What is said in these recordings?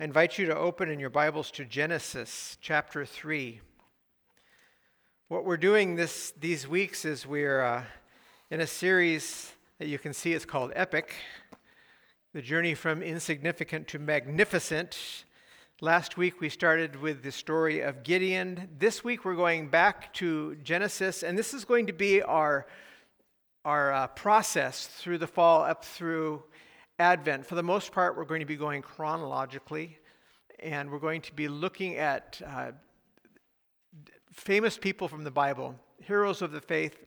I invite you to open in your Bibles to Genesis chapter 3. What we're doing this, these weeks is we're uh, in a series that you can see is called Epic The Journey from Insignificant to Magnificent. Last week we started with the story of Gideon. This week we're going back to Genesis, and this is going to be our, our uh, process through the fall up through Advent. For the most part, we're going to be going chronologically, and we're going to be looking at uh, famous people from the Bible, heroes of the faith,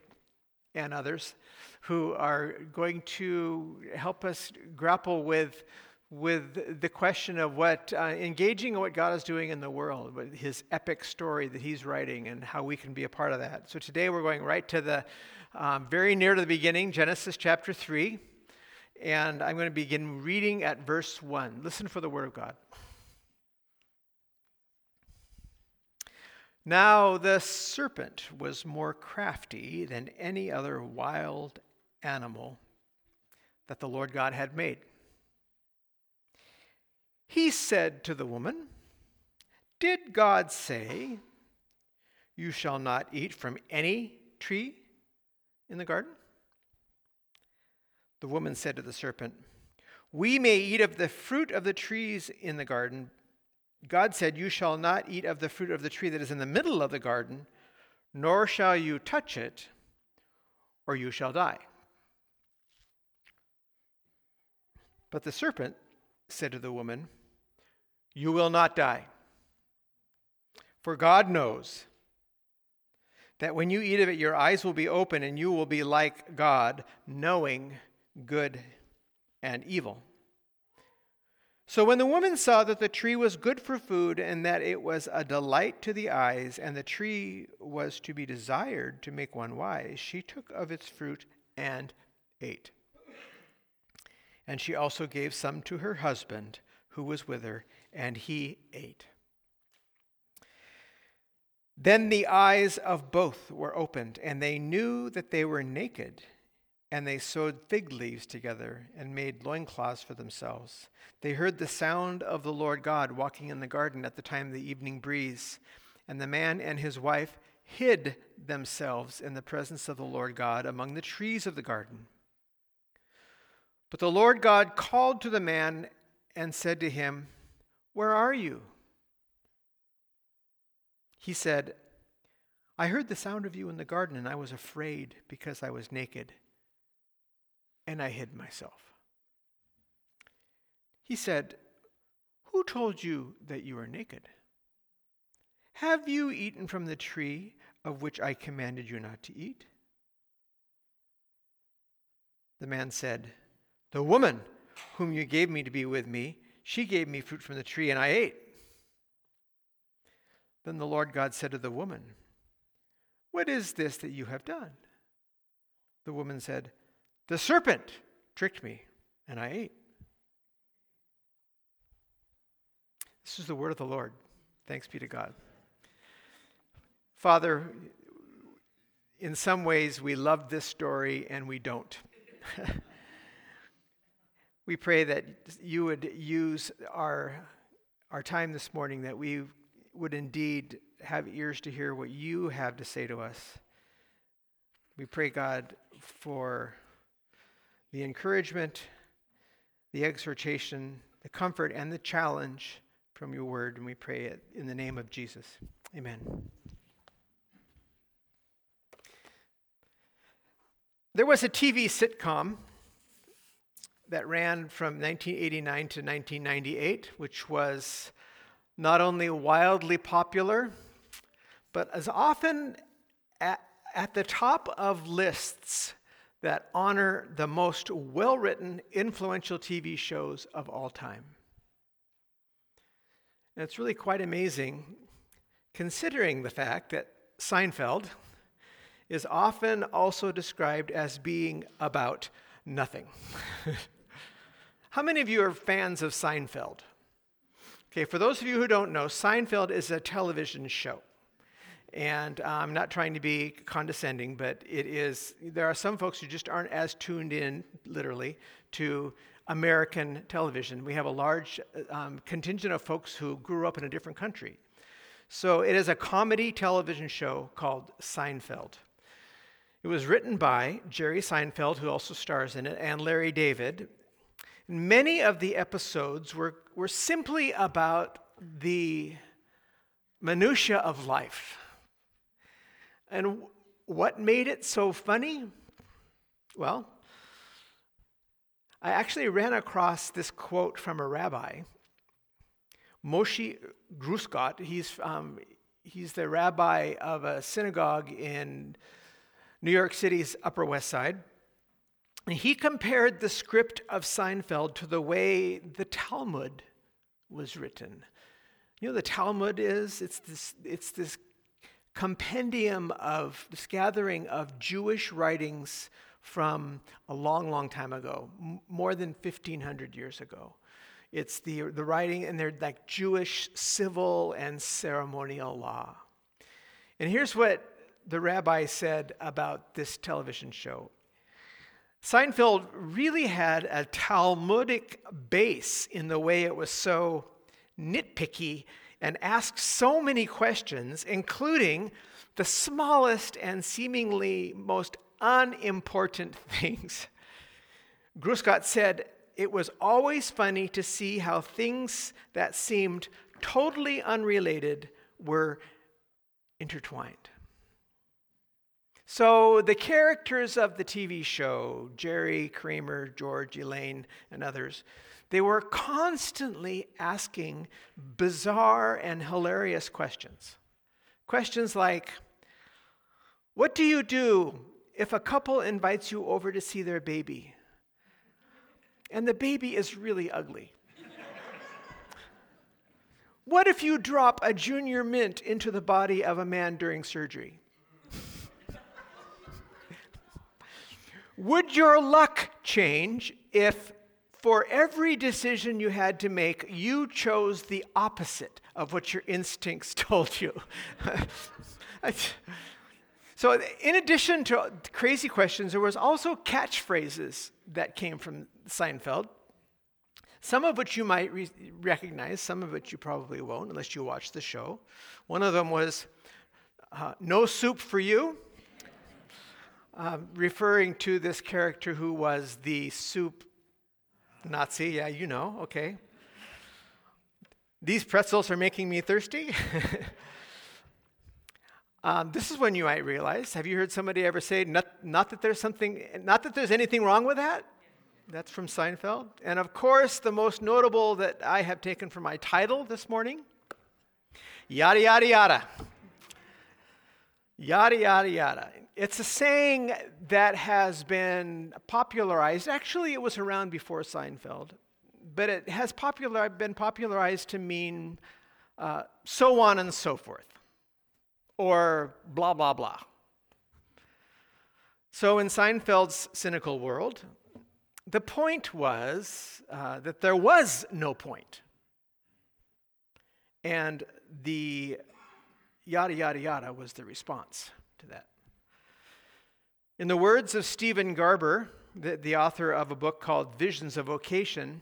and others, who are going to help us grapple with, with the question of what, uh, engaging in what God is doing in the world, with his epic story that he's writing, and how we can be a part of that. So today we're going right to the um, very near to the beginning, Genesis chapter 3 and I'm going to begin reading at verse 1. Listen for the word of God. Now the serpent was more crafty than any other wild animal that the Lord God had made. He said to the woman, Did God say, You shall not eat from any tree in the garden? The woman said to the serpent, We may eat of the fruit of the trees in the garden. God said, You shall not eat of the fruit of the tree that is in the middle of the garden, nor shall you touch it, or you shall die. But the serpent said to the woman, You will not die. For God knows that when you eat of it, your eyes will be open and you will be like God, knowing good and evil. So when the woman saw that the tree was good for food and that it was a delight to the eyes and the tree was to be desired to make one wise, she took of its fruit and ate. And she also gave some to her husband who was with her, and he ate. Then the eyes of both were opened, and they knew that they were naked and they sewed fig leaves together and made loincloths for themselves. They heard the sound of the Lord God walking in the garden at the time of the evening breeze, and the man and his wife hid themselves in the presence of the Lord God among the trees of the garden. But the Lord God called to the man and said to him, Where are you? He said, I heard the sound of you in the garden, and I was afraid because I was naked and I hid myself. He said, Who told you that you were naked? Have you eaten from the tree of which I commanded you not to eat? The man said, The woman whom you gave me to be with me, she gave me fruit from the tree, and I ate. Then the Lord God said to the woman, What is this that you have done? The woman said, the serpent tricked me, and I ate. This is the word of the Lord. Thanks be to God. Father, in some ways we love this story and we don't. we pray that you would use our, our time this morning, that we would indeed have ears to hear what you have to say to us. We pray, God, for the encouragement, the exhortation, the comfort, and the challenge from your word. And we pray it in the name of Jesus. Amen. There was a TV sitcom that ran from 1989 to 1998, which was not only wildly popular, but as often at, at the top of lists that honor the most well written, influential TV shows of all time. And it's really quite amazing considering the fact that Seinfeld is often also described as being about nothing. How many of you are fans of Seinfeld? Okay, for those of you who don't know, Seinfeld is a television show. And I'm not trying to be condescending, but it is, there are some folks who just aren't as tuned in, literally, to American television. We have a large um, contingent of folks who grew up in a different country. So it is a comedy television show called Seinfeld. It was written by Jerry Seinfeld, who also stars in it, and Larry David. Many of the episodes were, were simply about the minutiae of life. And what made it so funny? Well, I actually ran across this quote from a rabbi, Moshe Grussgott. He's, um, he's the rabbi of a synagogue in New York City's Upper West Side. And he compared the script of Seinfeld to the way the Talmud was written. You know, the Talmud is it's this, it's this compendium of this gathering of Jewish writings from a long, long time ago, m- more than 1,500 years ago. It's the, the writing, and they're like Jewish civil and ceremonial law. And here's what the rabbi said about this television show Seinfeld really had a Talmudic base in the way it was so nitpicky and asked so many questions, including the smallest and seemingly most unimportant things. Grussgott said, It was always funny to see how things that seemed totally unrelated were intertwined. So, the characters of the TV show, Jerry, Kramer, George, Elaine, and others, they were constantly asking bizarre and hilarious questions. Questions like, What do you do if a couple invites you over to see their baby and the baby is really ugly? what if you drop a junior mint into the body of a man during surgery? Would your luck change if, for every decision you had to make, you chose the opposite of what your instincts told you? so, in addition to crazy questions, there was also catchphrases that came from Seinfeld. Some of which you might re- recognize, some of which you probably won't unless you watch the show. One of them was, uh, No soup for you. Um, referring to this character who was the soup Nazi. Yeah, you know, okay. These pretzels are making me thirsty. um, this is when you might realize. Have you heard somebody ever say, not, not that there's something, not that there's anything wrong with that? That's from Seinfeld. And of course, the most notable that I have taken from my title this morning yada, yada, yada. Yada, yada, yada. It's a saying that has been popularized. Actually, it was around before Seinfeld, but it has popular, been popularized to mean uh, so on and so forth, or blah, blah, blah. So, in Seinfeld's cynical world, the point was uh, that there was no point. And the yada, yada, yada was the response to that. In the words of Steven Garber, the, the author of a book called Visions of Vocation,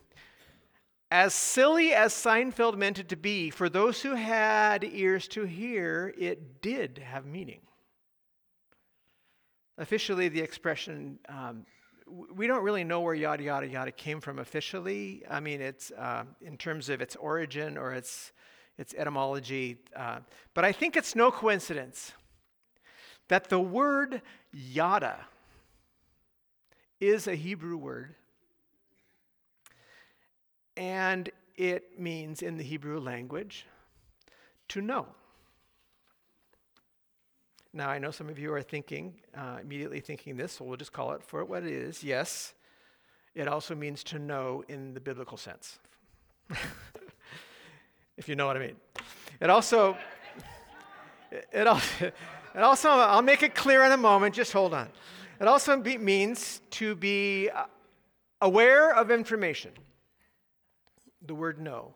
as silly as Seinfeld meant it to be, for those who had ears to hear, it did have meaning. Officially, the expression, um, we don't really know where yada, yada, yada came from officially. I mean, it's uh, in terms of its origin or its, its etymology. Uh, but I think it's no coincidence that the word yada is a Hebrew word, and it means in the Hebrew language to know. Now, I know some of you are thinking, uh, immediately thinking this, so we'll just call it for what it is. Yes, it also means to know in the biblical sense, if you know what I mean. It also, it also, it also, I'll make it clear in a moment, just hold on. It also be, means to be uh, aware of information. The word know.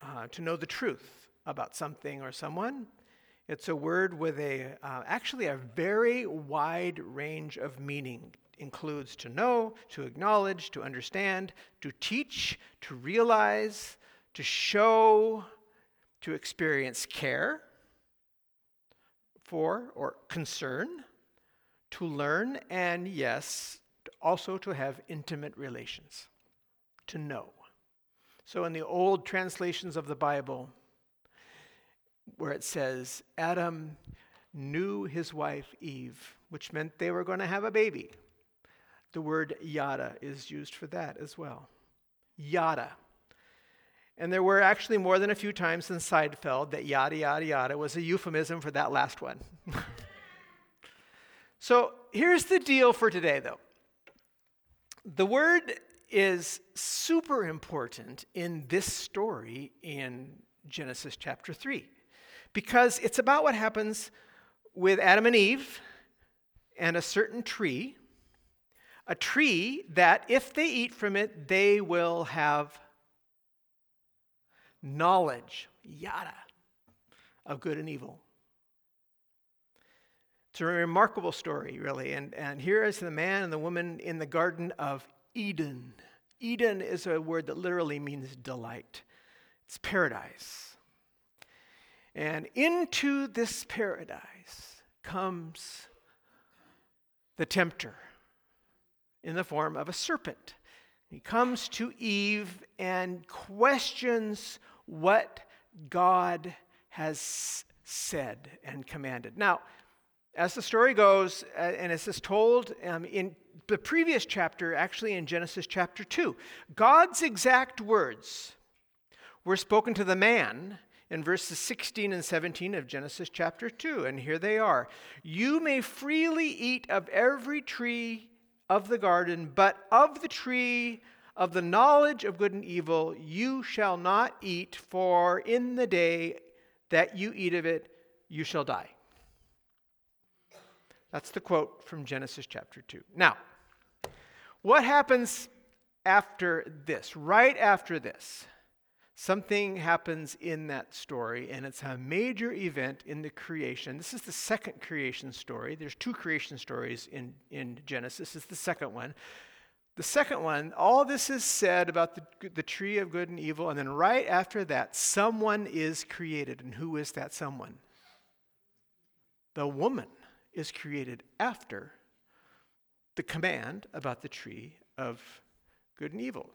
Uh, to know the truth about something or someone. It's a word with a, uh, actually a very wide range of meaning includes to know, to acknowledge, to understand, to teach, to realize, to show, to experience care for or concern, to learn, and yes, also to have intimate relations, to know. So in the old translations of the Bible, where it says, Adam knew his wife Eve, which meant they were going to have a baby. The word yada is used for that as well. Yada. And there were actually more than a few times in Seinfeld that yada, yada, yada was a euphemism for that last one. so here's the deal for today, though. The word is super important in this story in Genesis chapter 3 because it's about what happens with Adam and Eve and a certain tree, a tree that if they eat from it, they will have knowledge, yada, of good and evil. It's a remarkable story, really. And, and here is the man and the woman in the Garden of Eden. Eden is a word that literally means delight, it's paradise. And into this paradise comes the tempter in the form of a serpent. He comes to Eve and questions what God has said and commanded. Now, as the story goes, uh, and as is told um, in the previous chapter, actually in Genesis chapter 2, God's exact words were spoken to the man in verses 16 and 17 of Genesis chapter 2. And here they are You may freely eat of every tree of the garden, but of the tree of the knowledge of good and evil you shall not eat, for in the day that you eat of it, you shall die. That's the quote from Genesis chapter 2. Now, what happens after this? Right after this, something happens in that story, and it's a major event in the creation. This is the second creation story. There's two creation stories in, in Genesis. Is the second one. The second one, all this is said about the, the tree of good and evil, and then right after that, someone is created. And who is that someone? The woman is created after the command about the tree of good and evil.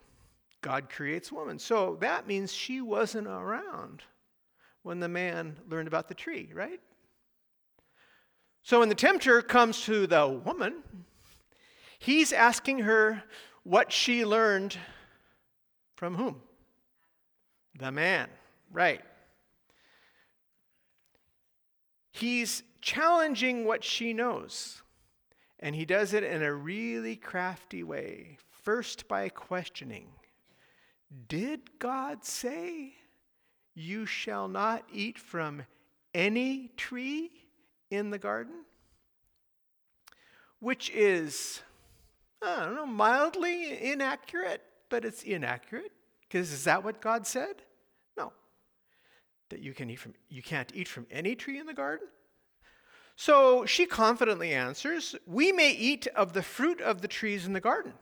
God creates woman. So that means she wasn't around when the man learned about the tree, right? So when the tempter comes to the woman, he's asking her what she learned from whom? The man, right. He's challenging what she knows. And he does it in a really crafty way. First, by questioning Did God say, You shall not eat from any tree in the garden? Which is, I don't know, mildly inaccurate, but it's inaccurate. Because is that what God said? No. That you can eat from you can't eat from any tree in the garden? So she confidently answers, We may eat of the fruit of the trees in the garden.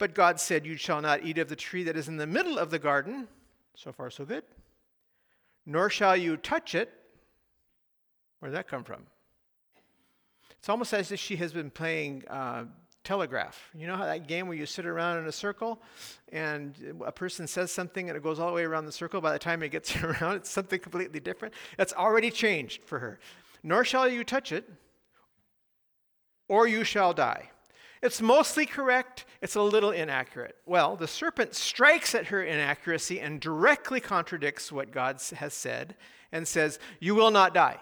But God said, You shall not eat of the tree that is in the middle of the garden. So far, so good. Nor shall you touch it. Where did that come from? It's almost as if she has been playing uh, telegraph. You know how that game where you sit around in a circle and a person says something and it goes all the way around the circle. By the time it gets around, it's something completely different. It's already changed for her nor shall you touch it, or you shall die. It's mostly correct, it's a little inaccurate. Well, the serpent strikes at her inaccuracy and directly contradicts what God has said and says, You will not die.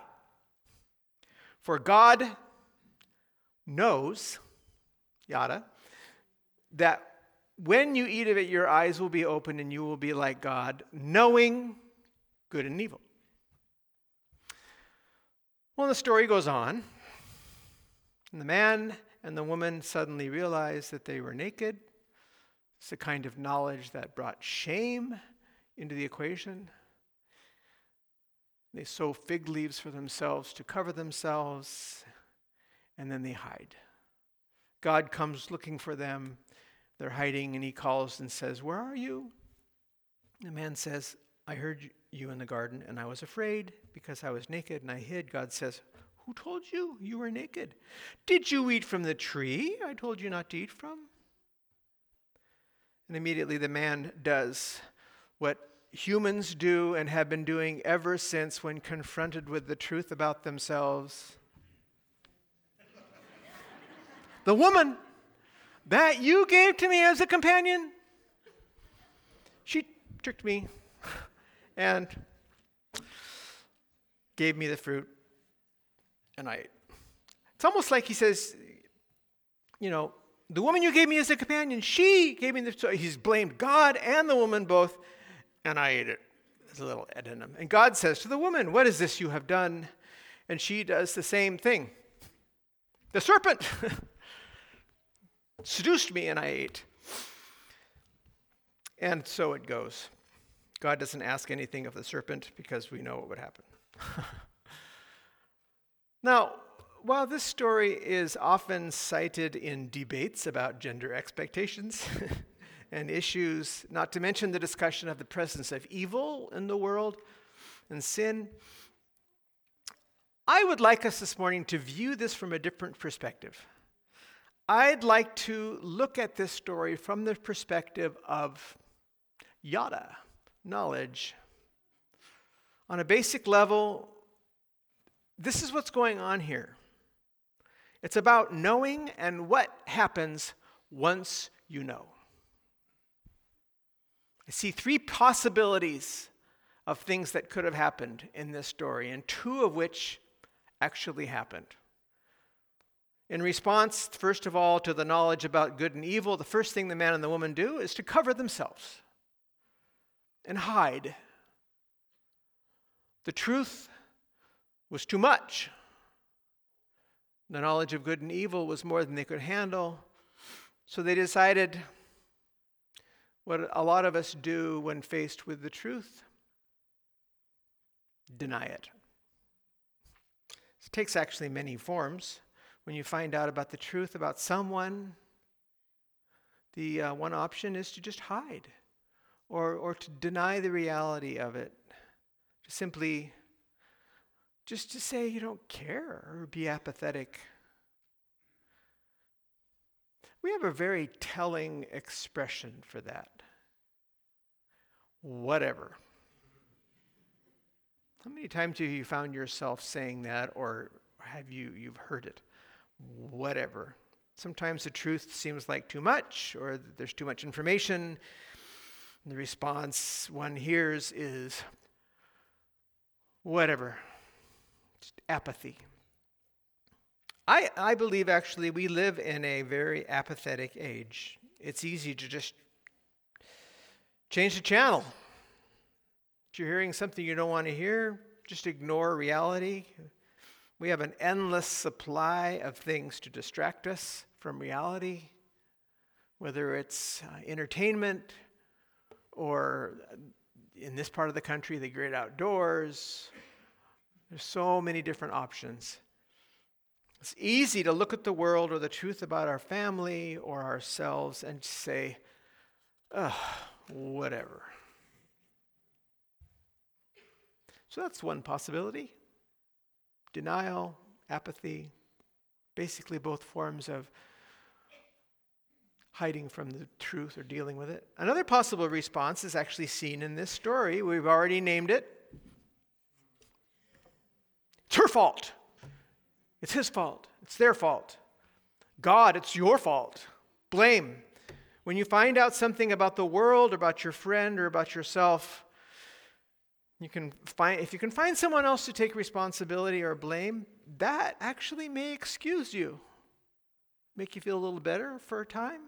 For God knows, yada, that when you eat of it, your eyes will be opened and you will be like God, knowing good and evil. Well, the story goes on. And the man and the woman suddenly realized that they were naked. It's a kind of knowledge that brought shame into the equation. They sew fig leaves for themselves to cover themselves, and then they hide. God comes looking for them. They're hiding, and he calls and says, Where are you? The man says, I heard you in the garden, and I was afraid because I was naked and I hid. God says, Who told you you were naked? Did you eat from the tree I told you not to eat from? And immediately the man does what humans do and have been doing ever since when confronted with the truth about themselves. the woman that you gave to me as a companion, she tricked me and gave me the fruit, and I. It's almost like he says, you know, the woman you gave me as a companion, she gave me the. So he's blamed God and the woman both, and I ate it. There's a little addendum. And God says to the woman, What is this you have done? And she does the same thing. The serpent seduced me, and I ate. And so it goes. God doesn't ask anything of the serpent because we know what would happen. now, while this story is often cited in debates about gender expectations and issues, not to mention the discussion of the presence of evil in the world and sin, I would like us this morning to view this from a different perspective. I'd like to look at this story from the perspective of yada, knowledge. On a basic level, this is what's going on here. It's about knowing and what happens once you know. I see three possibilities of things that could have happened in this story, and two of which actually happened. In response, first of all, to the knowledge about good and evil, the first thing the man and the woman do is to cover themselves and hide. The truth was too much. The knowledge of good and evil was more than they could handle. So they decided what a lot of us do when faced with the truth deny it. It takes actually many forms. When you find out about the truth about someone, the uh, one option is to just hide or, or to deny the reality of it. To simply just to say you don't care or be apathetic. We have a very telling expression for that. Whatever. How many times have you found yourself saying that or have you you've heard it? Whatever. Sometimes the truth seems like too much or there's too much information. And the response one hears is whatever apathy. I, I believe actually we live in a very apathetic age. It's easy to just change the channel. If you're hearing something you don't want to hear, just ignore reality. We have an endless supply of things to distract us from reality, whether it's uh, entertainment or uh, in this part of the country, the great outdoors, there's so many different options. It's easy to look at the world or the truth about our family or ourselves and say, ugh, whatever. So that's one possibility denial, apathy, basically both forms of hiding from the truth or dealing with it. Another possible response is actually seen in this story. We've already named it it's her fault. It's his fault. It's their fault. God, it's your fault. Blame. When you find out something about the world, or about your friend, or about yourself, you can find, if you can find someone else to take responsibility or blame, that actually may excuse you, make you feel a little better for a time.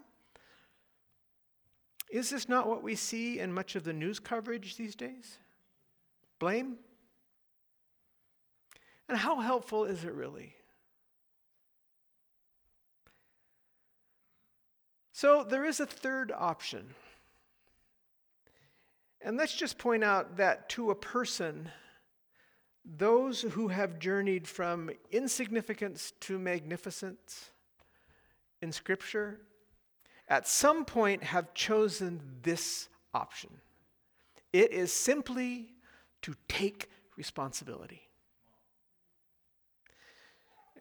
Is this not what we see in much of the news coverage these days? Blame? And how helpful is it really? So there is a third option. And let's just point out that to a person, those who have journeyed from insignificance to magnificence in Scripture at some point have chosen this option. It is simply to take responsibility.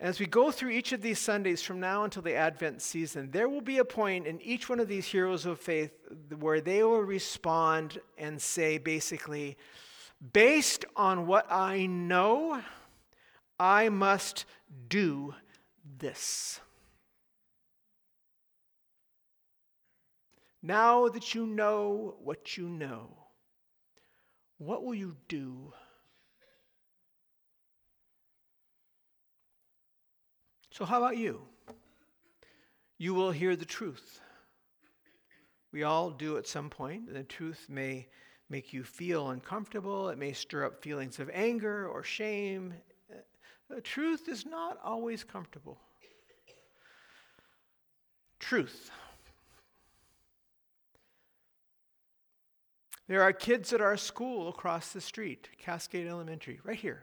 As we go through each of these Sundays from now until the Advent season, there will be a point in each one of these heroes of faith where they will respond and say, basically, based on what I know, I must do this. Now that you know what you know, what will you do? So, how about you? You will hear the truth. We all do at some point. The truth may make you feel uncomfortable, it may stir up feelings of anger or shame. The truth is not always comfortable. Truth. There are kids at our school across the street, Cascade Elementary, right here,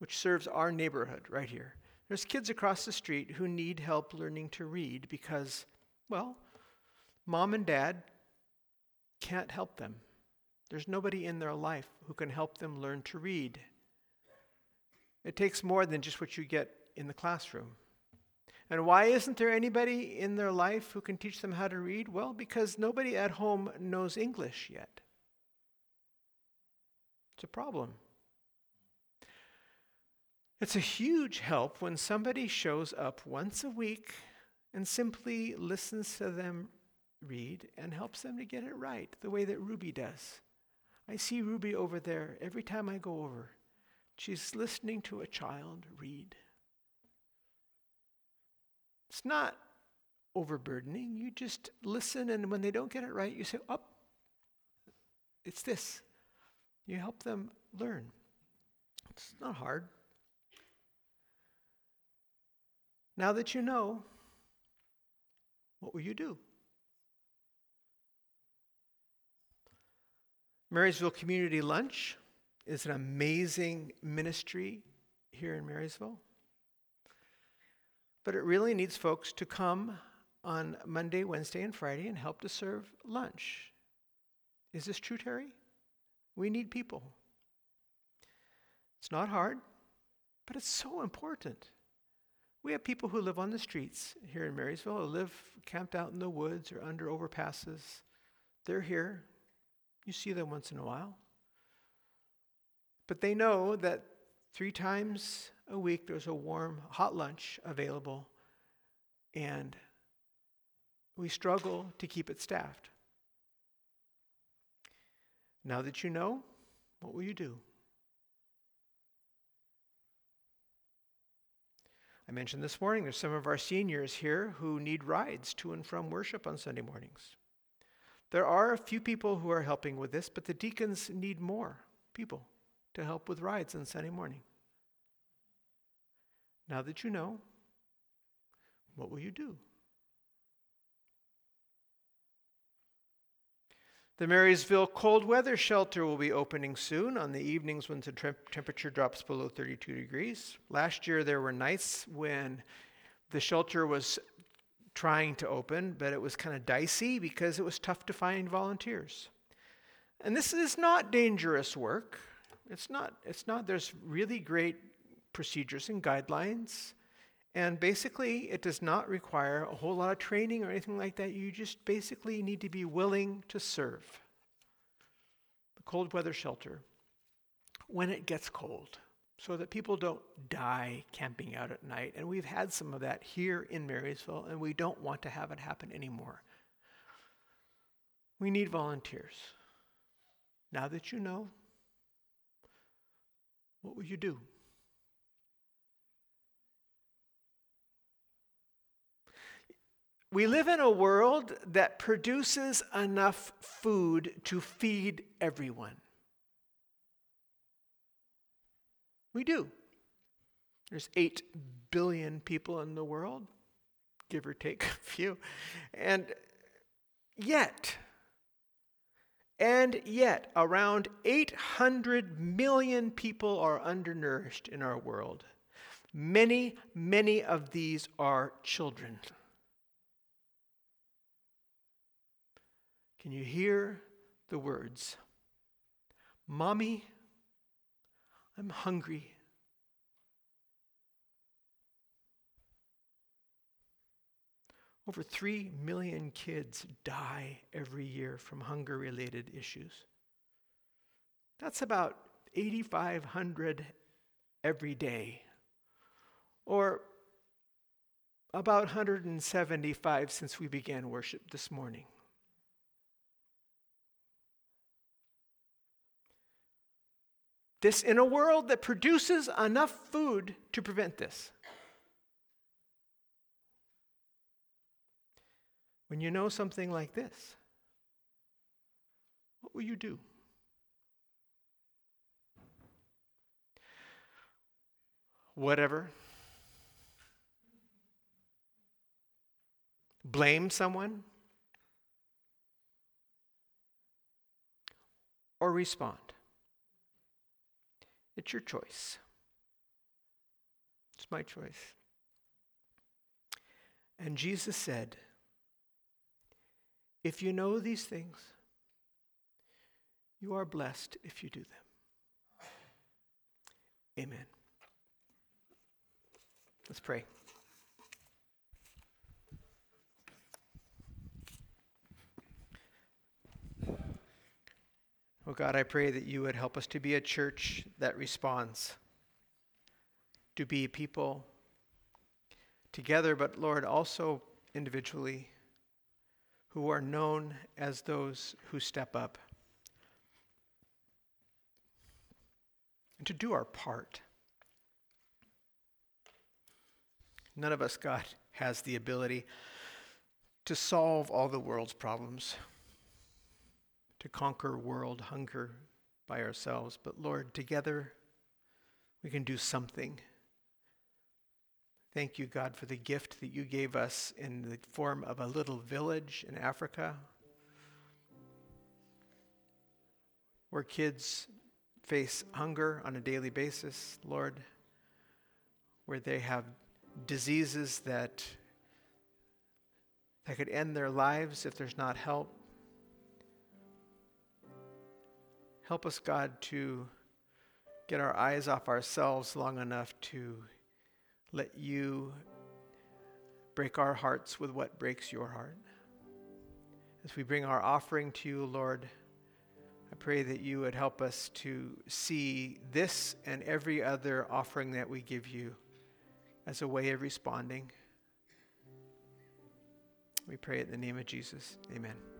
which serves our neighborhood right here. There's kids across the street who need help learning to read because, well, mom and dad can't help them. There's nobody in their life who can help them learn to read. It takes more than just what you get in the classroom. And why isn't there anybody in their life who can teach them how to read? Well, because nobody at home knows English yet. It's a problem. It's a huge help when somebody shows up once a week and simply listens to them read and helps them to get it right, the way that Ruby does. I see Ruby over there every time I go over. She's listening to a child read. It's not overburdening. You just listen, and when they don't get it right, you say, Up, oh, it's this. You help them learn. It's not hard. Now that you know, what will you do? Marysville Community Lunch is an amazing ministry here in Marysville. But it really needs folks to come on Monday, Wednesday, and Friday and help to serve lunch. Is this true, Terry? We need people. It's not hard, but it's so important. We have people who live on the streets here in Marysville, who live camped out in the woods or under overpasses. They're here. You see them once in a while. But they know that three times a week there's a warm, hot lunch available, and we struggle to keep it staffed. Now that you know, what will you do? I mentioned this morning there's some of our seniors here who need rides to and from worship on Sunday mornings. There are a few people who are helping with this, but the deacons need more people to help with rides on Sunday morning. Now that you know, what will you do? The Marysville Cold Weather Shelter will be opening soon on the evenings when the temp- temperature drops below 32 degrees. Last year, there were nights when the shelter was trying to open, but it was kind of dicey because it was tough to find volunteers. And this is not dangerous work. It's not, it's not, there's really great procedures and guidelines. And basically, it does not require a whole lot of training or anything like that. You just basically need to be willing to serve. The cold weather shelter, when it gets cold, so that people don't die camping out at night. And we've had some of that here in Marysville, and we don't want to have it happen anymore. We need volunteers. Now that you know, what will you do? We live in a world that produces enough food to feed everyone. We do. There's 8 billion people in the world, give or take a few. And yet, and yet, around 800 million people are undernourished in our world. Many, many of these are children. Can you hear the words? Mommy, I'm hungry. Over 3 million kids die every year from hunger related issues. That's about 8,500 every day, or about 175 since we began worship this morning. This in a world that produces enough food to prevent this. When you know something like this, what will you do? Whatever. Blame someone? Or respond? It's your choice. It's my choice. And Jesus said, If you know these things, you are blessed if you do them. Amen. Let's pray. Oh God, I pray that you would help us to be a church that responds, to be people together, but Lord, also individually, who are known as those who step up. And to do our part. None of us, God, has the ability to solve all the world's problems to conquer world hunger by ourselves, but Lord, together we can do something. Thank you, God, for the gift that you gave us in the form of a little village in Africa where kids face hunger on a daily basis, Lord, where they have diseases that, that could end their lives if there's not help. Help us, God, to get our eyes off ourselves long enough to let you break our hearts with what breaks your heart. As we bring our offering to you, Lord, I pray that you would help us to see this and every other offering that we give you as a way of responding. We pray in the name of Jesus. Amen.